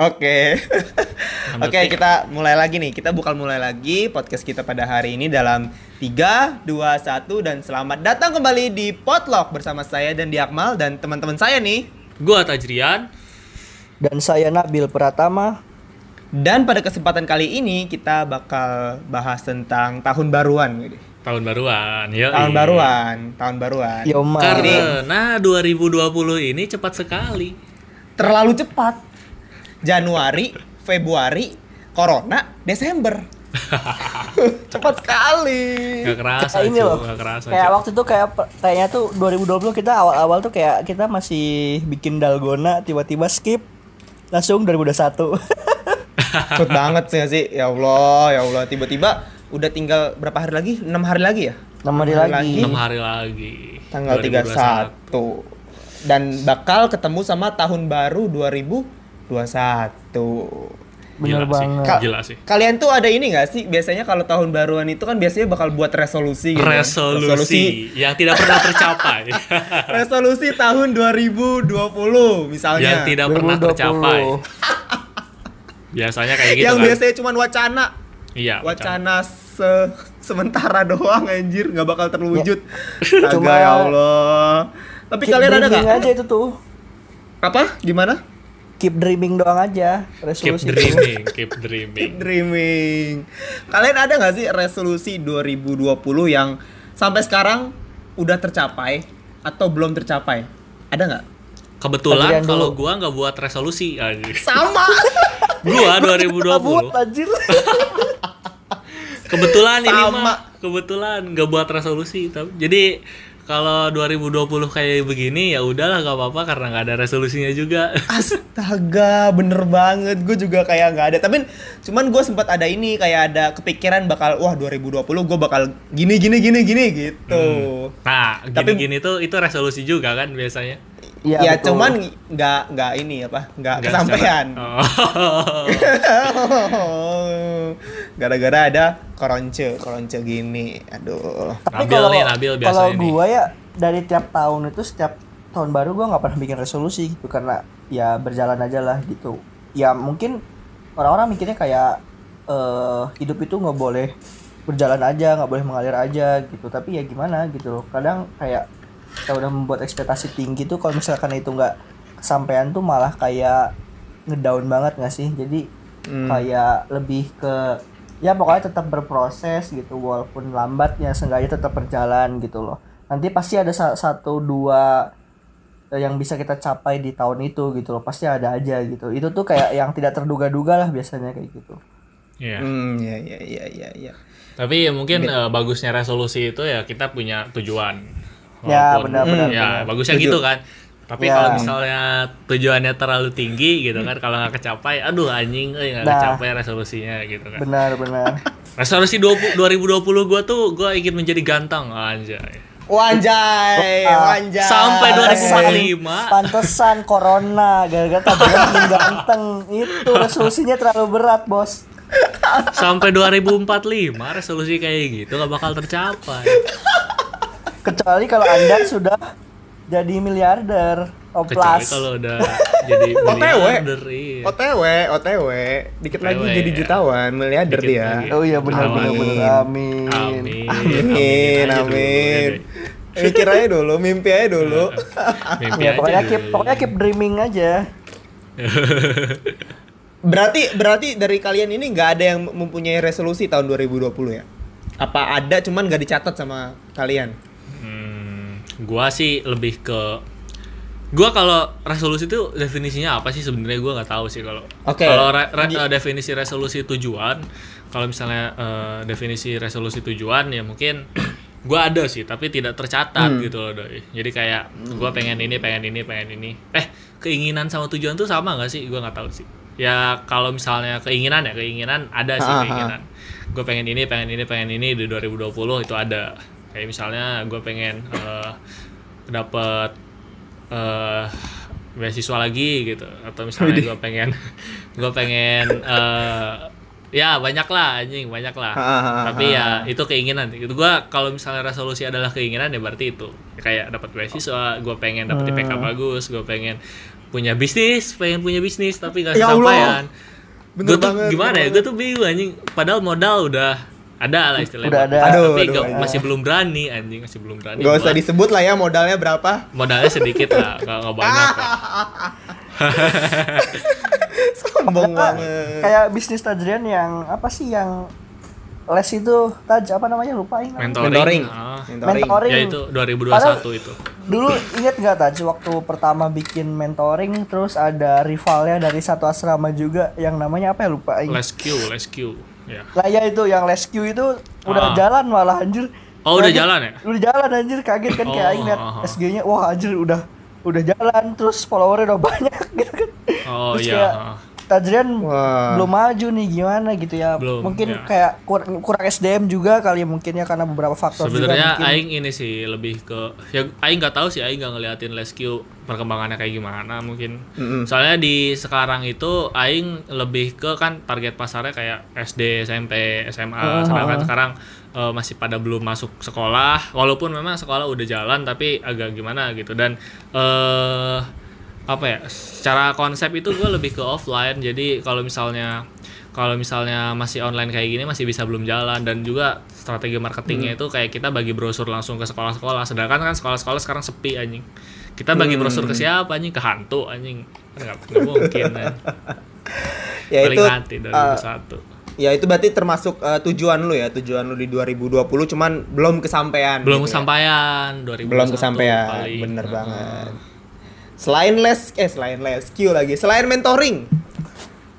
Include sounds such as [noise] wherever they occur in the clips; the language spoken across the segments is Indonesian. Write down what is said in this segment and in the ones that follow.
Oke. Oke, pick. kita mulai lagi nih. Kita bakal mulai lagi podcast kita pada hari ini dalam 3 2 1 dan selamat datang kembali di Potluck bersama saya dan Diakmal dan teman-teman saya nih. Gua Tajrian. Dan saya Nabil Pratama. Dan pada kesempatan kali ini kita bakal bahas tentang tahun baruan gitu. Tahun baruan. Yoi. Tahun baruan, tahun baruan. Yoma. Karena 2020 ini cepat sekali. Terlalu cepat. Januari, Februari, Corona, Desember. [laughs] cepat sekali. Gak kerasa Kayak ini loh. gak kerasa. Kayak waktu itu kayak kayaknya tuh 2020 kita awal-awal tuh kayak kita masih bikin dalgona tiba-tiba skip langsung 2021. Cepet [laughs] banget sih sih. Ya Allah, ya Allah. Tiba-tiba udah tinggal berapa hari lagi? 6 hari lagi ya? 6 hari lagi. 6 hari lagi. Tanggal 31. Dan bakal ketemu sama tahun baru 2021. Bener Gila sih. banget. Ka- Gila sih. Kalian tuh ada ini gak sih? Biasanya kalau tahun baruan itu kan biasanya bakal buat resolusi gitu. kan. Resolusi yang tidak pernah tercapai. [laughs] resolusi tahun 2020 misalnya. yang tidak pernah 2020. tercapai. Biasanya kayak gitu yang kan. biasanya cuma wacana. Iya, Wacana se sementara doang anjir, nggak bakal terwujud. Astaga Cuma- ya Allah. Tapi kalian ada nggak? aja itu tuh. Apa? Gimana? Keep dreaming doang aja Keep resolusi. itu. dreaming, keep dreaming. Keep dreaming. Kalian ada nggak sih resolusi 2020 yang sampai sekarang udah tercapai atau belum tercapai? Ada nggak? Kebetulan kalau gua nggak buat resolusi [laughs] anjir. Sama. Gua Kabut 2020. anjir. Kebetulan ini Sama. mah kebetulan nggak buat resolusi tapi jadi kalau 2020 kayak begini ya udahlah gak apa-apa karena nggak ada resolusinya juga. [laughs] Astaga, bener banget. Gue juga kayak nggak ada. Tapi cuman gue sempat ada ini kayak ada kepikiran bakal wah 2020 gue bakal gini gini gini gini gitu. Nah, Tapi- gini-gini tuh itu resolusi juga kan biasanya. Iya, ya betul. cuman nggak nggak ini apa nggak kesampaian. [laughs] Oh. Gara-gara ada koronce koronce gini. Aduh. Tapi Nabil kalau nih, Nabil biasa kalau ini. gua ya dari tiap tahun itu setiap tahun baru gua nggak pernah bikin resolusi gitu karena ya berjalan aja lah gitu. Ya mungkin orang-orang mikirnya kayak eh hidup itu nggak boleh berjalan aja, nggak boleh mengalir aja gitu. Tapi ya gimana gitu loh. Kadang kayak kita udah membuat ekspektasi tinggi tuh kalau misalkan itu nggak kesampaian tuh malah kayak ngedown banget nggak sih? Jadi Hmm. kayak lebih ke ya pokoknya tetap berproses gitu walaupun lambat ya seenggaknya tetap berjalan gitu loh nanti pasti ada sa- satu dua eh, yang bisa kita capai di tahun itu gitu loh pasti ada aja gitu itu tuh kayak yang tidak terduga-duga lah biasanya kayak gitu Iya. Hmm, ya ya ya ya ya. Tapi ya mungkin eh, bagusnya resolusi itu ya kita punya tujuan. Ya, benar-benar, Ya, benar. bagusnya Setuju. gitu kan. Tapi Ya. kalau misalnya tujuannya terlalu tinggi gitu kan, kalau nggak kecapai, aduh anjing, eh nggak Nah. kecapai resolusinya gitu kan. benar-benar Resolusi 20, 2020 gua tuh gua ingin menjadi ganteng anjay. Wanjay, Wah, wanjay. Sampai Pantesan- 2045. pantesan corona gara-gara bikin [laughs] ganteng itu resolusinya terlalu berat bos Sampai 2045 resolusi kayak gitu nggak bakal tercapai. Kecuali kalau anda sudah jadi miliarder Kecuali oplas kalau udah jadi [laughs] OTW. miliarder iya. OTW, OTW, dikit lagi OTW, jadi ya. jutawan, miliarder Dikit dia. lagi. oh iya benar Amin. benar benar amin Amin. Amin, aja dulu, amin. deh. Mikir aja dulu, mimpi aja dulu. [laughs] Mimpi ya aja pokoknya dulu. keep pokoknya keep dreaming aja [laughs] Berarti berarti dari kalian ini nggak ada yang mempunyai resolusi tahun 2020 ya? Apa ada cuman nggak dicatat sama kalian? Hmm, gua sih lebih ke gua kalau resolusi itu definisinya apa sih sebenarnya? Gua nggak tahu sih kalau Oke. kalau re- re- eh, definisi resolusi tujuan kalau misalnya eh, definisi resolusi tujuan ya mungkin [clears throat] gua ada sih tapi tidak tercatat gitu loh doi. Jadi kayak gua pengen ini pengen ini pengen ini. Eh keinginan sama tujuan tuh sama nggak sih? Gua nggak tahu sih. Ya kalau misalnya keinginan ya keinginan ada sih keinginan. Gue pengen ini pengen ini pengen ini di 2020 itu ada kayak misalnya gue pengen eh dapat eh beasiswa lagi gitu. Atau misalnya gue pengen [laughs] gue pengen eh ya banyak lah anjing banyak lah. Tapi ya itu keinginan gitu gua kalau misalnya resolusi adalah keinginan ya berarti itu. Kayak dapat beasiswa gue pengen dapat IPK bagus gue pengen punya bisnis, pengen punya bisnis tapi gak Ya kesampaian. Bener Gue tuh banget, gimana ya? Gue tuh bingung anjing. Padahal modal udah ada lah istilahnya. Udah ada. Aduh, tapi aduh, gak- aduh. masih belum berani anjing, masih belum berani. Gak usah buat- disebut lah ya modalnya berapa. Modalnya sedikit lah, gak, gak banyak. [laughs] Sombong banget. kayak bisnis Tajrian yang apa sih yang les itu Taj apa namanya lupain. Mentoring. Mentoring. Ah. Mentoring. Mentoring. Ya itu 2021 Padahal- itu. Dulu inget nggak Taj waktu pertama bikin mentoring terus ada rivalnya dari satu asrama juga yang namanya apa ya lupain. Les Q, Les Q. Ya. Lah ya itu yang rescue itu udah Ah. jalan malah anjir. Oh, udah Kaget- jalan ya? Udah jalan anjir kaget kan kayak Oh, aing liat ah, ah. SG-nya wah anjir udah udah jalan terus followernya udah [laughs] banyak gitu kan. Oh Terus iya. kayak. Tajrian Wah. belum maju nih gimana gitu ya. Belum, mungkin ya. kayak kurang, kurang SDM juga kali ya mungkin ya karena beberapa faktor Sebenarnya aing ini sih lebih ke ya aing nggak tahu sih aing nggak ngeliatin Q perkembangannya kayak gimana mungkin. Mm-mm. Soalnya di sekarang itu aing lebih ke kan target pasarnya kayak SD, SMP, SMA, Ah. sedangkan sekarang eh, masih pada belum masuk sekolah. Walaupun memang sekolah udah jalan tapi agak gimana gitu dan eh apa ya secara konsep itu gue lebih ke offline jadi kalau misalnya kalau misalnya masih online kayak gini masih bisa belum jalan dan juga strategi marketingnya itu kayak kita bagi brosur langsung ke sekolah-sekolah sedangkan kan sekolah-sekolah sekarang sepi anjing kita bagi brosur ke siapa anjing ke hantu anjing nggak nggak mungkin anjing. [laughs] Ya paling itu nanti uh, 2021 ya itu berarti termasuk uh, tujuan lu ya, tujuan lu di 2020 cuman belum kesampaian. belum gitu ya. kesampaian 2021 belum kesampaian paling. bener Heeh. banget selain les eh selain les Q lagi selain mentoring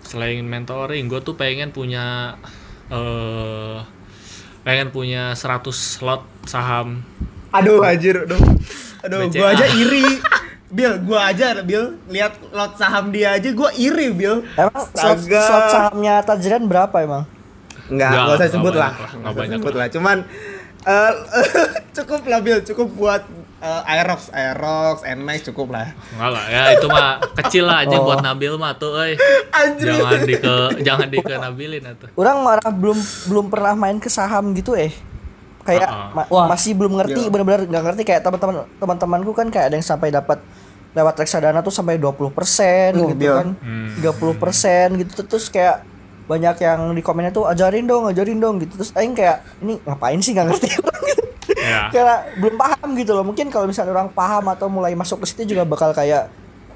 selain mentoring gue tuh pengen punya eh pengen punya 100 slot saham aduh anjir aduh aduh BCA. gua aja iri Bill, gua aja Bill lihat lot saham dia aja gua iri Bill. Emang slot, slot sahamnya Tajrian berapa emang? Enggak, Enggak, enggak usah sebut lah. enggak banyak sebut lah. Cuman eh, [laughs] cukup lah Bill, cukup buat eh, Aerox, Aerox, Nmax cukup lah. Enggak lah ya itu mah kecil lah aja Oh. buat Nabil mah tuh euy. [laughs] Anjir. Jangan di ke jangan di ke Nabilin atuh. Orang marah belum belum pernah main ke saham gitu eh. Kayak Ah, ma- Wah. masih belum ngerti, Iya. benar-benar nggak ngerti kayak teman-teman teman-temanku kan kayak ada yang sampai dapat lewat reksadana tuh sampai 20% Oh, gitu Bill. kan. Hmm. 30% gitu terus kayak banyak yang di komennya tuh ajarin dong, ajarin dong gitu. Terus aing kayak ini ngapain sih nggak ngerti [laughs] Ya. karena belum paham gitu loh mungkin kalau misalnya orang paham atau mulai masuk ke situ juga bakal kayak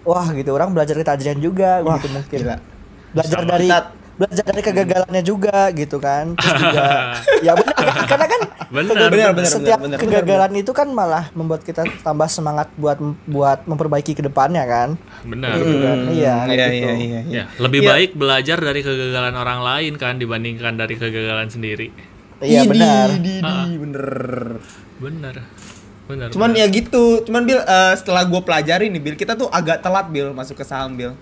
wah gitu orang belajar dari Tajrian juga Wah, gitu mungkin gila. belajar Bisa dari. Belajar dari kegagalannya juga gitu kan terus [laughs] juga ya benar karena kan Benar, benar, benar, setiap benar, benar. kegagalan itu kan malah membuat kita tambah semangat buat buat memperbaiki ke depannya kan Benar. Gitu kan. Iya, kayak iya, gitu. iya, iya, iya. Ya, lebih Iya. baik belajar dari kegagalan orang lain kan dibandingkan dari kegagalan sendiri. iya benar Didi, Ah. bener. Benar. Benar. Cuman benar. ya gitu, cuman Bill eh, setelah gue pelajari nih Bill, kita tuh agak telat Bill masuk ke saham Bill.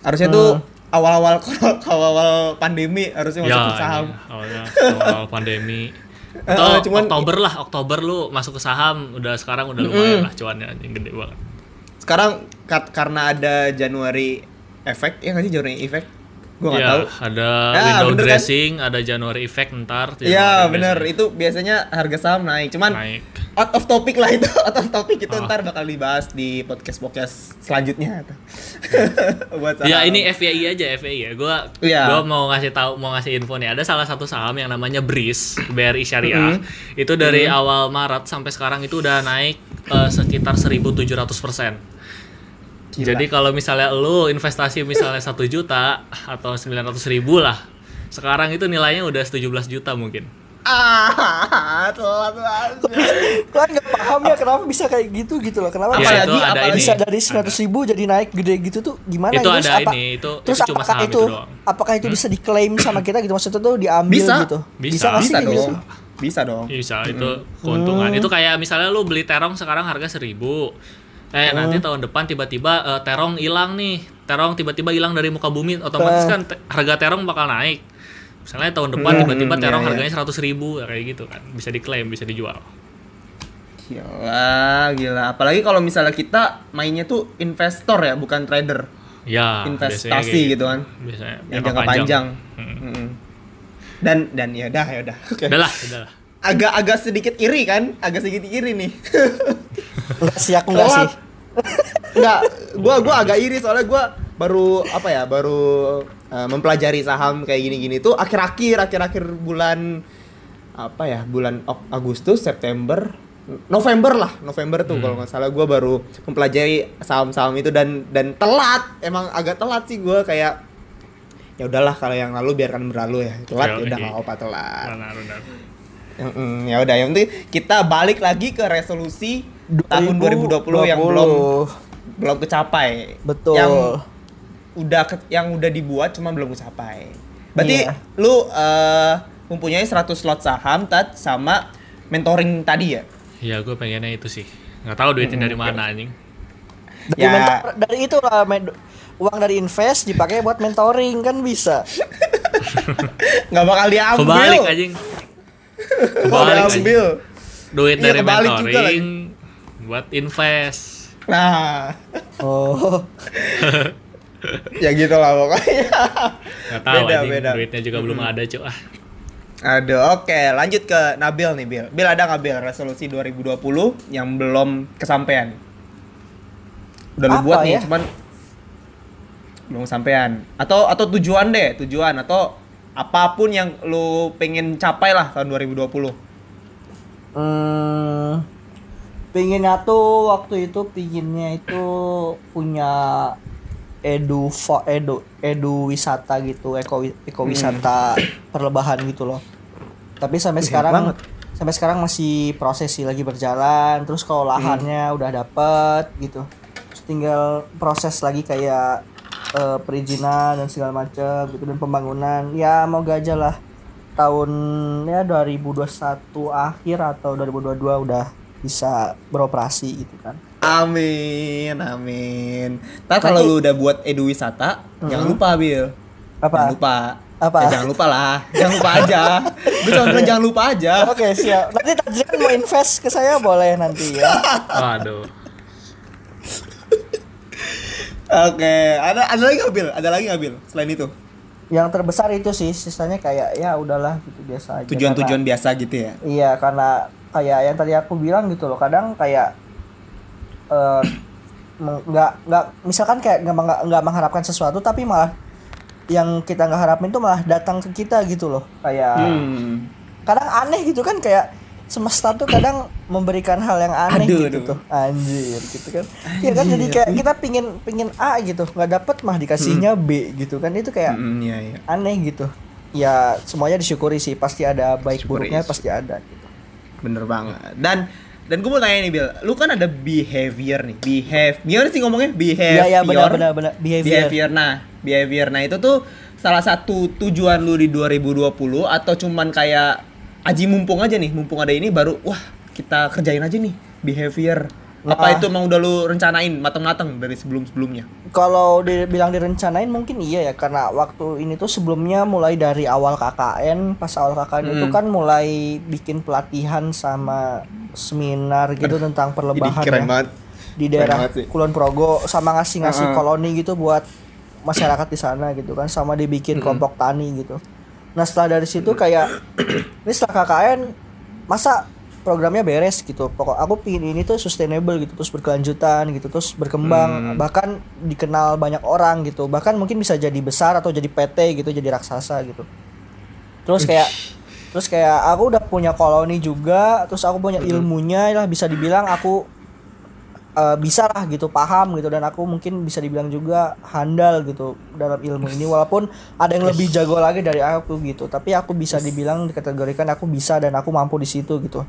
Harusnya tuh awal-awal [laughs] awal-awal pandemi harusnya masuk ke saham. iya, awalnya awal pandemi. Atau eh, cuman- Oktober lah, Oktober lu masuk ke saham, udah sekarang udah lumayan lah cuannya anjing gede banget. Sekarang kat- karena ada Januari efek, ya nggak sih Januari efek? Gue nggak Iya, tahu. ada Ya, window kan? dressing, ada January effect ntar. Iya bener, dressing. itu biasanya harga saham naik. Cuman Naik. out of topic lah itu, [laughs] out of topic itu Ah. ntar bakal dibahas di podcast podcast selanjutnya. [laughs] Buat Ya saham. ini FYI aja FYI ya. Gua Iya. gua mau ngasih tahu mau ngasih info nih. Ada salah satu saham yang namanya BRIS, BRI Syariah. Itu dari awal Maret sampai sekarang itu udah naik eh, sekitar 1700%. Gila. Jadi kalau misalnya lu investasi misalnya satu juta atau 900 ribu lah, sekarang itu nilainya udah 17 juta mungkin. ah telat banget. kan nggak paham ya kenapa bisa kayak gitu gitu loh kenapa Ya, bisa, itu ada apalagi ini. bisa dari 100 ribu jadi naik gede gitu tuh gimana Itu Terus ada ini, itu- terus itu cuma apakah saham itu itu doang. apakah itu bisa diklaim sama kita gitu maksudnya tuh diambil Bisa. gitu Bisa. sih Bisa kayak gitu? dong. Bisa dong. Bisa itu keuntungan. Itu kayak misalnya lu beli terong sekarang harga 1000. Eh nanti tahun depan tiba-tiba eh, terong hilang nih. Terong tiba-tiba hilang dari muka bumi, otomatis Eh. kan te- harga terong bakal naik. Misalnya tahun depan tiba-tiba Hmm, terong iya, iya. harganya 100 ribu kayak gitu kan. Bisa diklaim, bisa dijual. Gila, gila. Apalagi kalau misalnya kita mainnya tuh investor ya, bukan trader. Ya, Investasi gitu kan. Biasanya Yang jangka panjang. Hmm. Mm-mm. Dan dan ya udah ya udah. [laughs] Oke. Udah lah, udah lah. Agak-agak sedikit iri kan? Agak sedikit iri nih. [laughs] enggak sih aku enggak sih. [laughs] Enggak, gua gua agak iri soalnya gua baru apa ya, baru uh, mempelajari saham kayak gini-gini tuh akhir-akhir akhir-akhir bulan apa ya, bulan Agustus, September, November lah, November tuh kalau nggak salah. Gua baru mempelajari saham-saham itu dan dan telat, emang agak telat sih gua kayak ya udahlah kalau yang lalu biarkan berlalu ya. Telat ya udah nggak apa telat. Benar, benar. Mm-mm, ya udah yang penting kita balik lagi ke resolusi tahun 2020 yang 2020. belum belum kecapai. Betul. Yang udah ke- yang udah dibuat cuma belum kecapai. Berarti Iya. lu eh, mempunyai 100 slot saham tat sama mentoring tadi ya? Iya, gue pengennya itu sih. Nggak tahu duitnya dari mana anjing. Dari, Ya. mentor- dari itu lah men- uang dari invest dipakai buat mentoring kan bisa. [laughs] Nggak bakal diambil. Kebalik anjing. Nggak Kebalik anjing. diambil. Duit Iya, dari kebalik juga mentoring buat invest. Nah, Oh. [laughs] ya gitu lah pokoknya. Nggak tahu Beda, anjing. beda. Duitnya juga belum ada, Cuk. Ah. Aduh, oke, lanjut ke Nabil nih, Bil. Bil ada nggak Bil resolusi 2020 yang belum kesampaian? Udah lu buat nih, ya? cuman belum kesampaian. Atau atau tujuan deh, tujuan atau apa pun yang lu pengen capai lah tahun 2020. Hmm, pinginnya tuh waktu itu pinginnya itu punya edu fo, edu edu wisata gitu eko eko wisata perlebahan gitu loh. Tapi sampai sekarang banget. sampai sekarang masih proses sih lagi berjalan terus kalau lahannya udah dapet gitu. Terus tinggal proses lagi kayak eh, perizinan dan segala macam gitu dan pembangunan. Ya moga aja lah. Tahun ya 2021 akhir atau 2022 udah bisa beroperasi gitu kan Amin, amin. Ntar kalau lu udah buat edu wisata, jangan lupa, Bil. Apa? Jangan lupa. Apa? Ya, jangan lupa lah. jangan lupa aja. [laughs] Gue cuma bilang jangan lupa aja. Oke siap. Nanti Tajian mau invest ke saya boleh nanti ya. Waduh. Oke, ada ada lagi nggak Bil? Ada lagi nggak Bil? Selain itu, Yang terbesar itu sih, sisanya kayak ya udahlah gitu biasa aja. tujuan-tujuan biasa gitu ya. Iya karena kayak yang tadi aku bilang gitu loh. Kadang kayak eh, nggak nggak misalkan kayak nggak nggak- mengharapkan sesuatu tapi malah yang kita nggak harapin tuh malah datang ke kita gitu loh. Kayak Hmm. kadang aneh gitu kan kayak semesta tuh kadang memberikan hal yang aneh Aduh, gitu aduh. tuh anjir gitu kan ya kan jadi kayak kita pingin pingin A gitu nggak dapet mah dikasihnya B gitu kan itu kayak Hmm, iya, iya. aneh gitu ya semuanya disyukuri sih pasti ada baik Syukuri. buruknya pasti ada gitu Bener banget. Dan dan gue mau tanya nih Bil, lu kan ada behavior nih, behave. Gimana sih ngomongnya? Behavior. ya ya benar benar benar behavior, behavior. Nah, behavior. Nah, itu tuh salah satu tujuan lu di 2020 atau cuman kayak aji mumpung aja nih, mumpung ada ini baru wah, kita kerjain aja nih behavior. Apa Ah. itu emang udah lu rencanain matang-matang dari sebelum-sebelumnya? kalau dibilang direncanain mungkin iya ya karena waktu ini tuh sebelumnya mulai dari awal KKN pas awal KKN itu Hmm. kan mulai bikin pelatihan sama seminar gitu tentang perlebahan ya. banget. di daerah. Kulon Progo sama ngasih-ngasih Heeh. koloni gitu buat masyarakat di sana gitu kan sama dibikin kelompok tani gitu. Nah setelah dari situ kayak [clears throat] ini setelah KKN masa programnya beres gitu. Pokok aku pingin ini tuh sustainable gitu terus berkelanjutan gitu terus berkembang bahkan dikenal banyak orang gitu. Bahkan mungkin bisa jadi besar atau jadi PT gitu jadi raksasa gitu. Terus kayak terus kayak aku udah punya koloni juga terus aku punya ilmunya lah bisa dibilang aku eh, bisa lah gitu paham gitu. Dan aku mungkin bisa dibilang juga handal gitu dalam ilmu ini. Walaupun ada yang lebih jago lagi dari aku gitu. Tapi aku bisa dibilang dikategorikan aku bisa dan aku mampu di situ gitu.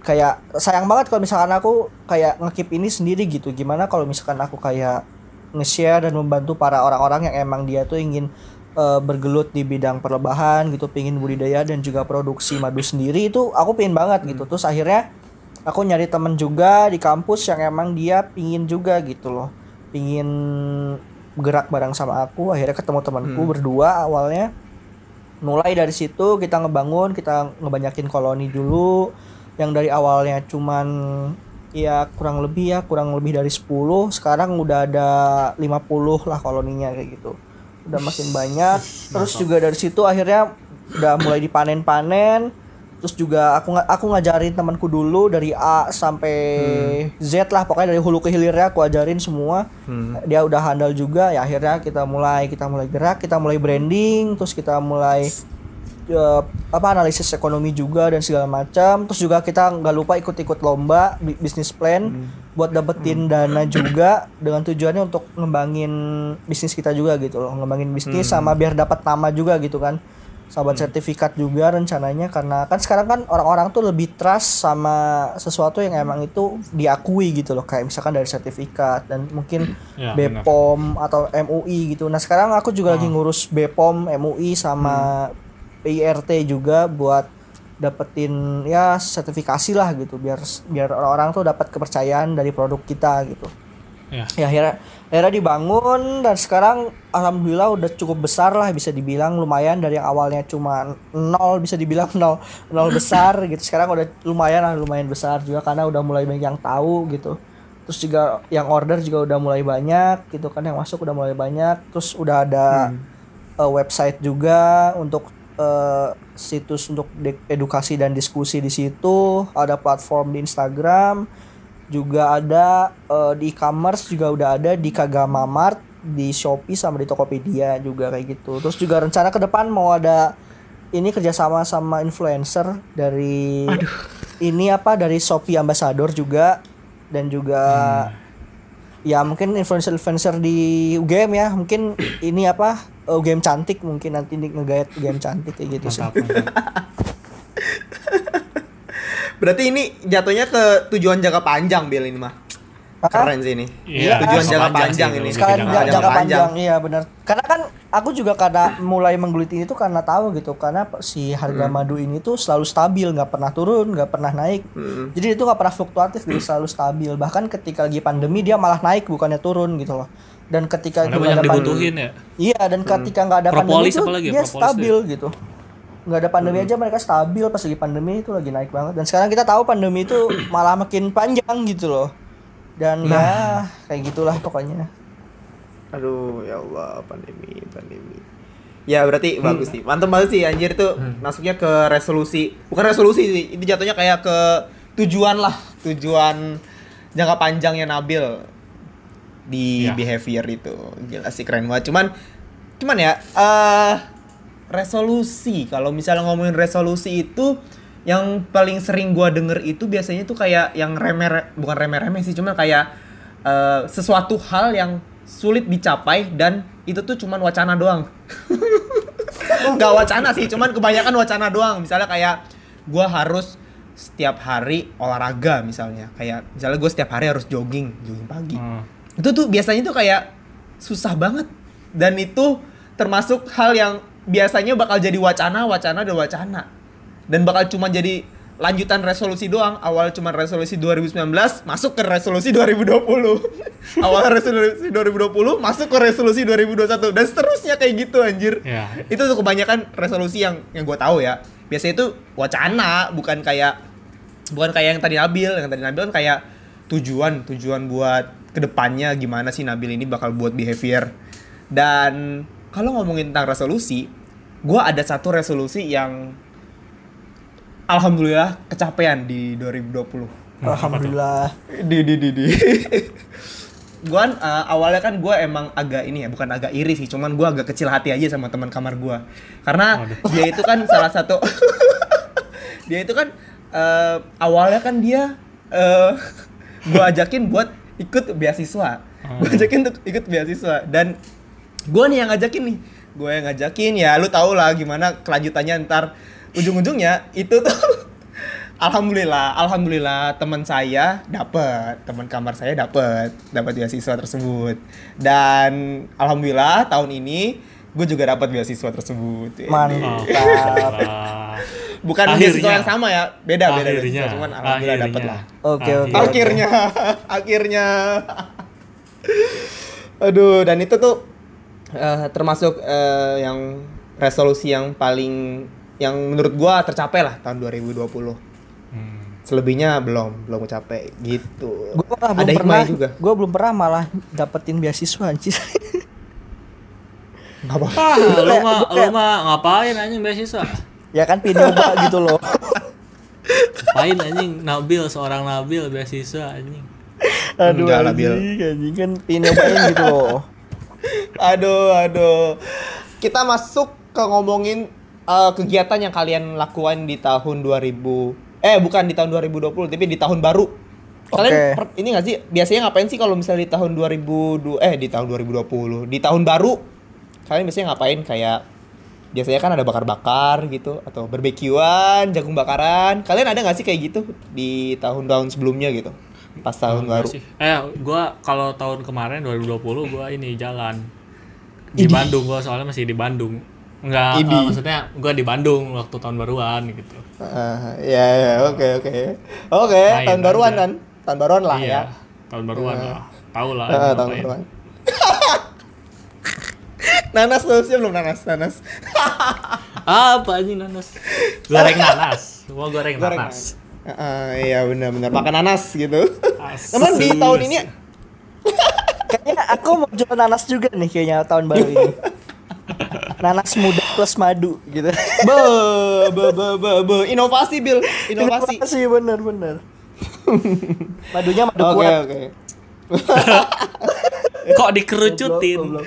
Kayak sayang banget kalau misalkan aku kayak ngekip ini sendiri gitu. Gimana kalau misalkan aku kayak nge-share dan membantu para orang-orang yang emang dia tuh ingin eh, bergelut di bidang perlebahan gitu pingin budidaya dan juga produksi madu sendiri. Itu aku pingin banget gitu. Terus akhirnya aku nyari temen juga di kampus yang emang dia pingin juga gitu loh. Pingin gerak bareng sama aku akhirnya ketemu temanku berdua awalnya. Mulai dari situ kita ngebangun kita ngebanyakin koloni dulu. Yang dari awalnya cuman ya kurang lebih ya kurang lebih dari 10 sekarang udah ada 50 lah koloninya kayak gitu. Udah makin banyak. Terus juga dari situ akhirnya udah mulai dipanen-panen terus juga aku aku ngajarin temanku dulu dari A sampai Z lah pokoknya dari hulu ke hilirnya aku ajarin semua. Dia udah handal juga ya akhirnya kita mulai kita mulai gerak kita mulai branding terus kita mulai eh, apa analisis ekonomi juga dan segala macam. Terus juga kita nggak lupa ikut-ikut lomba bi- bisnis plan buat dapetin dana juga dengan tujuannya untuk ngembangin bisnis kita juga gitu loh ngembangin bisnis sama biar dapat nama juga gitu kan sahabat sertifikat juga rencananya karena kan sekarang kan orang-orang tuh lebih trust sama sesuatu yang emang itu diakui gitu loh. Kayak misalkan dari sertifikat dan mungkin [clears throat] Ya, BPOM atau MUI gitu. Nah, sekarang aku juga lagi ngurus BPOM, MUI sama PIRT juga buat dapetin ya sertifikasi lah gitu. Biar biar orang-orang tuh dapat kepercayaan dari produk kita gitu. Ya. Ya akhirnya akhirnya dibangun dan sekarang alhamdulillah udah cukup besar lah bisa dibilang. Lumayan dari yang awalnya cuma nol bisa dibilang nol nol besar [laughs] gitu. Sekarang udah lumayan lah lumayan besar juga karena udah mulai banyak yang tahu gitu. Terus juga yang order juga udah mulai banyak gitu kan yang masuk udah mulai banyak. Terus udah ada eh, website juga untuk eh, situs untuk edukasi dan diskusi di situ. Ada platform di Instagram juga ada eh, di e-commerce juga udah ada di Kagama Mart di Shopee sama di Tokopedia juga kayak gitu. Terus juga rencana ke depan mau ada ini kerjasama sama influencer dari ini apa dari Shopee Ambassador juga dan juga ya mungkin influencer-influencer di UGM ya mungkin ini apa UGM cantik mungkin nanti ngegayat UGM cantik kayak gitu sih. Mantap. [laughs] Berarti ini jatuhnya ke tujuan jangka panjang Bill ini mah. Keren sih ini. Iya, tujuan jangka jangka panjang ini. jangka jangka, Jangka panjang. iya benar karena kan aku juga karena mulai menggeluti itu karena tahu gitu karena si harga madu ini tuh selalu stabil nggak pernah turun nggak pernah naik Hmm. jadi itu nggak pernah fluktuatif gitu selalu stabil bahkan ketika lagi pandemi dia malah naik bukannya turun gitu loh dan ketika Karena banyak ada dibutuhin ya. iya dan ketika nggak ada pandemi itu apalagi ya, dia propolis stabil gitu nggak ada pandemi aja mereka stabil pas lagi pandemi itu lagi naik banget. Dan sekarang kita tahu pandemi itu [clears throat] malah makin panjang gitu loh. Dan ya kayak gitulah pokoknya. Aduh, ya Allah, pandemi, pandemi. Ya berarti bagus sih, mantep banget sih anjir tuh masuknya ke resolusi, bukan resolusi sih, itu jatuhnya kayak ke tujuan lah, tujuan jangka panjangnya Nabil di Ya. behavior itu, gila sih keren banget. Cuman, cuman ya, eh resolusi. Kalau misalnya ngomongin resolusi itu yang paling sering gua denger itu biasanya tuh kayak yang remeh bukan remeh-remeh sih cuma kayak eh, sesuatu hal yang sulit dicapai dan itu tuh cuman wacana doang. [laughs] Nggak wacana sih cuman kebanyakan wacana doang. Misalnya kayak gua harus setiap hari olahraga misalnya. Kayak misalnya gue setiap hari harus jogging jogging pagi. Hmm. itu tuh biasanya tuh kayak susah banget. Dan itu termasuk hal yang biasanya bakal jadi wacana wacana dan wacana. Dan bakal cuma jadi lanjutan resolusi doang. Awal cuma resolusi 2019 masuk ke resolusi 2020 [laughs] awal resolusi 2020 masuk ke resolusi 2021 dan seterusnya kayak gitu anjir. Ya. itu tuh kebanyakan resolusi yang yang gue tahu ya. Biasanya itu wacana bukan kayak bukan kayak yang tadi Nabil. Yang tadi Nabil kan kayak tujuan tujuan buat ke depannya gimana sih Nabil ini bakal buat behavior. Dan kalau ngomongin tentang resolusi gue ada satu resolusi yang alhamdulillah kecapean di 2020 alhamdulillah. Di di di di. [laughs] Gue awalnya kan gue emang agak ini ya bukan agak iri sih cuman gue agak kecil hati aja sama teman kamar gue karena Waduh. dia itu kan [laughs] salah satu [laughs] dia itu kan eh, awalnya kan dia eh gue ajakin buat ikut beasiswa. Gue Hmm. ajakin untuk ikut beasiswa. Dan gue nih yang ngajakin nih gue yang ngajakin ya lu tau lah gimana kelanjutannya ntar ujung-ujungnya itu tuh [laughs] alhamdulillah alhamdulillah teman saya dapat teman kamar saya dapat dapat beasiswa tersebut dan alhamdulillah tahun ini gue juga dapat beasiswa tersebut mantap [laughs] bukan Akhirnya. beasiswa yang sama ya beda beda Akhirnya. beasiswa cuman alhamdulillah dapat Akhirnya. lah Oke, oke. akhirnya [laughs] akhirnya aduh dan itu tuh eh, termasuk eh, yang resolusi yang paling yang menurut gua tercapai lah tahun 2020 Hmm. selebihnya belum belum capai gitu Gue malah belum ada pernah juga Gue belum pernah malah dapetin beasiswa anjir. [laughs] apa Ah, lu mah lu mah ngapain anjing beasiswa? ya kan nyoba [laughs] gitu loh. Ngapain anjing Nabil seorang Nabil beasiswa anjing. Aduh, Enggak anjing, anjing kan pengen nyobain gitu loh. Aduh, aduh. Kita masuk ke ngomongin eh, kegiatan yang kalian lakukan di tahun 2000. Eh, bukan di tahun 2020, tapi di tahun baru. Kalian Oke. per- ini gak sih biasanya ngapain sih kalau misalnya di tahun 2002 eh di tahun 2020, di tahun baru kalian biasanya ngapain kayak biasanya kan ada bakar-bakar gitu atau barbekyuan, jagung bakaran. Kalian ada gak sih kayak gitu di tahun-tahun sebelumnya gitu? Pas tahun baru. sih. Eh, gua kalau tahun kemarin 2020 gua ini jalan di Bandung gua soalnya masih di Bandung. Enggak, Idi. eh, maksudnya gua di Bandung waktu tahun baruan gitu. Ah, ya ya oke oke oke Main tahun baruan aja. kan tahun baruan lah iya, ya tahun baruan lah. Tahu lah. Ah, tahun ngapain. baruan [laughs] nanas solusinya belum nanas nanas [laughs] Apa anjing nanas? Goreng nanas. Goreng, Goreng nanas. Ah, iya benar benar makan nanas gitu. Namun di tahun ini Kayaknya aku mau jual nanas juga nih kayaknya tahun baru ini. nanas muda plus madu gitu. be be be be, be. inovasi Bill inovasi Inovasi bener. Madunya madu oke kuat. oke Kok dikerucutin? Goblok, goblok.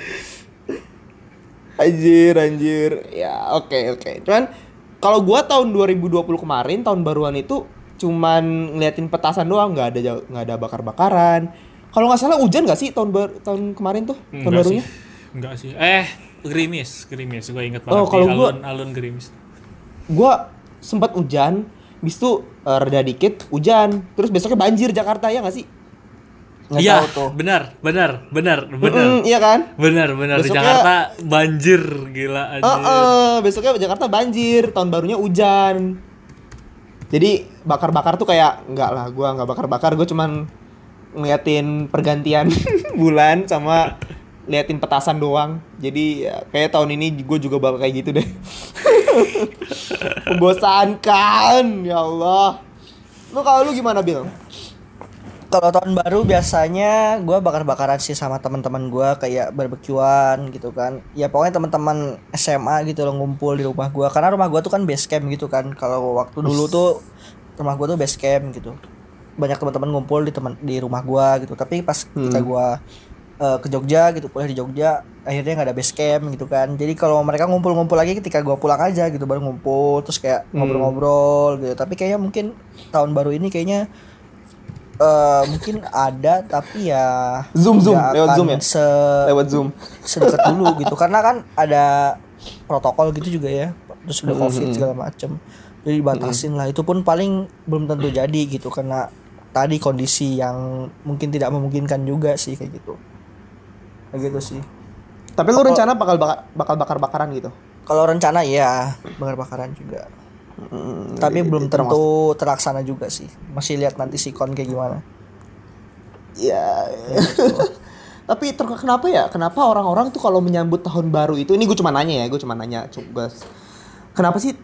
Anjir, anjir. Ya, oke, oke. Cuman kalau gua tahun 2020 kemarin, tahun baruan itu cuman ngeliatin petasan doang, nggak ada nggak ada bakar-bakaran. Kalau nggak salah hujan nggak sih tahun bar- tahun kemarin tuh, tahun Enggak barunya? sih. Enggak sih. Eh, gerimis, gerimis. Gue inget banget Oh, kalau gua- alun alun gerimis. Gua sempat hujan, bis itu eh, reda dikit hujan, terus besoknya banjir Jakarta ya nggak sih? Nggak Iya, tuh. benar, benar, benar, Mm, benar. iya kan? Benar, benar di Besoknya- Jakarta banjir gila Eh, aja. eh, besoknya Jakarta banjir, tahun barunya hujan. Jadi bakar-bakar tuh kayak nggak lah, gua nggak bakar-bakar, gue cuman ngeliatin pergantian [laughs] bulan sama liatin petasan doang. Jadi ya, kayak tahun ini gue juga bakal kayak gitu deh. [laughs] Membosankan, ya Allah. Lu kalau lu gimana, Bill? Kalau tahun baru biasanya gua bakar-bakaran sih sama teman-teman gua kayak barbekyuan gitu kan. Ya pokoknya teman-teman SMA gitu loh ngumpul di rumah gua karena rumah gua tuh kan base camp gitu kan. Kalau waktu dulu tuh rumah gua tuh base camp gitu. Banyak teman-teman ngumpul di teman di rumah gua gitu. Tapi pas ketika gua eh, ke Jogja gitu kuliah di Jogja akhirnya nggak ada base camp gitu kan. Jadi kalau mereka ngumpul-ngumpul lagi ketika gua pulang aja gitu baru ngumpul terus kayak ngobrol-ngobrol gitu. Tapi kayaknya mungkin tahun baru ini kayaknya eh mungkin ada tapi ya Zoom, Zoom, lewat Zoom ya? se Lewat Zoom. sedekat dulu gitu. Karena kan ada protokol gitu juga ya. Terus udah covid segala macem. Jadi dibatasin lah. Itu pun paling belum tentu jadi gitu. Karena tadi kondisi yang mungkin tidak memungkinkan juga sih kayak gitu. Kayak gitu sih. Tapi lu rencana bakal bakar, bakal bakar-bakaran gitu? kalau rencana ya bakar-bakaran juga Hmm, tapi belum tentu terlaksana juga sih masih lihat nanti sikon kayak gimana Ya. [laughs] Tapi ter- kenapa ya? Kenapa orang-orang tuh kalau menyambut tahun baru itu ini gue cuma nanya ya, gue cuma nanya coba. Kenapa sih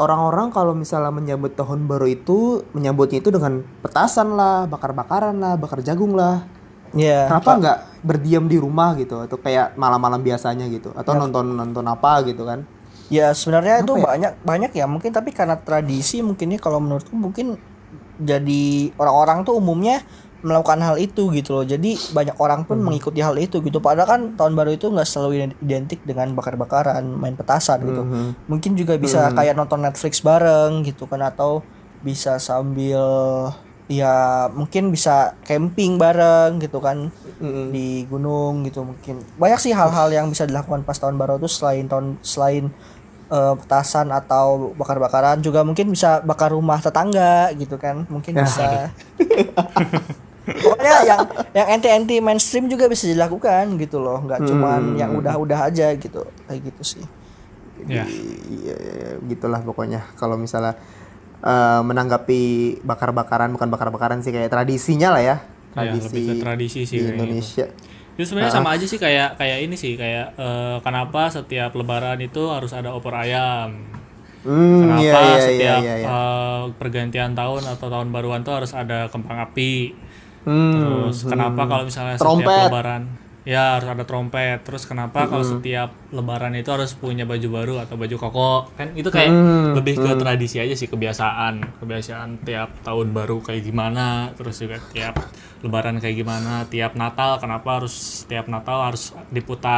orang-orang kalau misalnya menyambut tahun baru itu menyambutnya itu dengan petasan lah, bakar-bakaran lah, bakar jagung lah. ya Kenapa nggak berdiam di rumah gitu atau kayak malam-malam biasanya gitu atau nonton-nonton apa gitu kan? Ya sebenarnya itu ya? banyak banyak ya mungkin tapi karena tradisi mungkinnya kalau menurutku mungkin jadi orang-orang tuh umumnya melakukan hal itu gitu loh. Jadi banyak orang pun mengikuti hal itu gitu. Padahal kan tahun baru itu nggak selalu identik dengan bakar-bakaran, main petasan gitu. Mhm. Mungkin juga bisa kayak nonton Netflix bareng gitu kan atau bisa sambil ya mungkin bisa camping bareng gitu kan Mhm. di gunung gitu mungkin banyak sih hal-hal yang bisa dilakukan pas tahun baru itu selain tahun selain eh, petasan atau bakar-bakaran juga mungkin bisa bakar rumah tetangga gitu kan mungkin Ya, bisa pokoknya yang yang anti-anti mainstream juga bisa dilakukan gitu loh nggak cuman yang udah-udah aja gitu kayak gitu sih Ya. Iya, iya, gitulah pokoknya. Kalau misalnya eh, menanggapi bakar-bakaran bukan bakar-bakaran sih kayak tradisinya lah ya. Ya, lebih Tradisi ke tradisi sih di kayaknya. Indonesia. Itu sebenarnya sama aja sih kayak kayak ini sih kayak eh, kenapa setiap lebaran itu harus ada opor ayam. Hmm, Kenapa iya, iya, iya, setiap iya, iya. eh, pergantian tahun atau tahun baruan tuh harus ada kembang api. Hmm, Terus kenapa kalau misalnya Trompet. setiap lebaran ya harus ada trompet. Terus kenapa kalau setiap lebaran itu harus punya baju baru atau baju koko? Kan itu kayak Hmm, lebih ke tradisi aja sih kebiasaan. Kebiasaan tiap tahun baru kayak gimana terus juga tiap lebaran kayak gimana tiap natal kenapa harus tiap natal harus diputar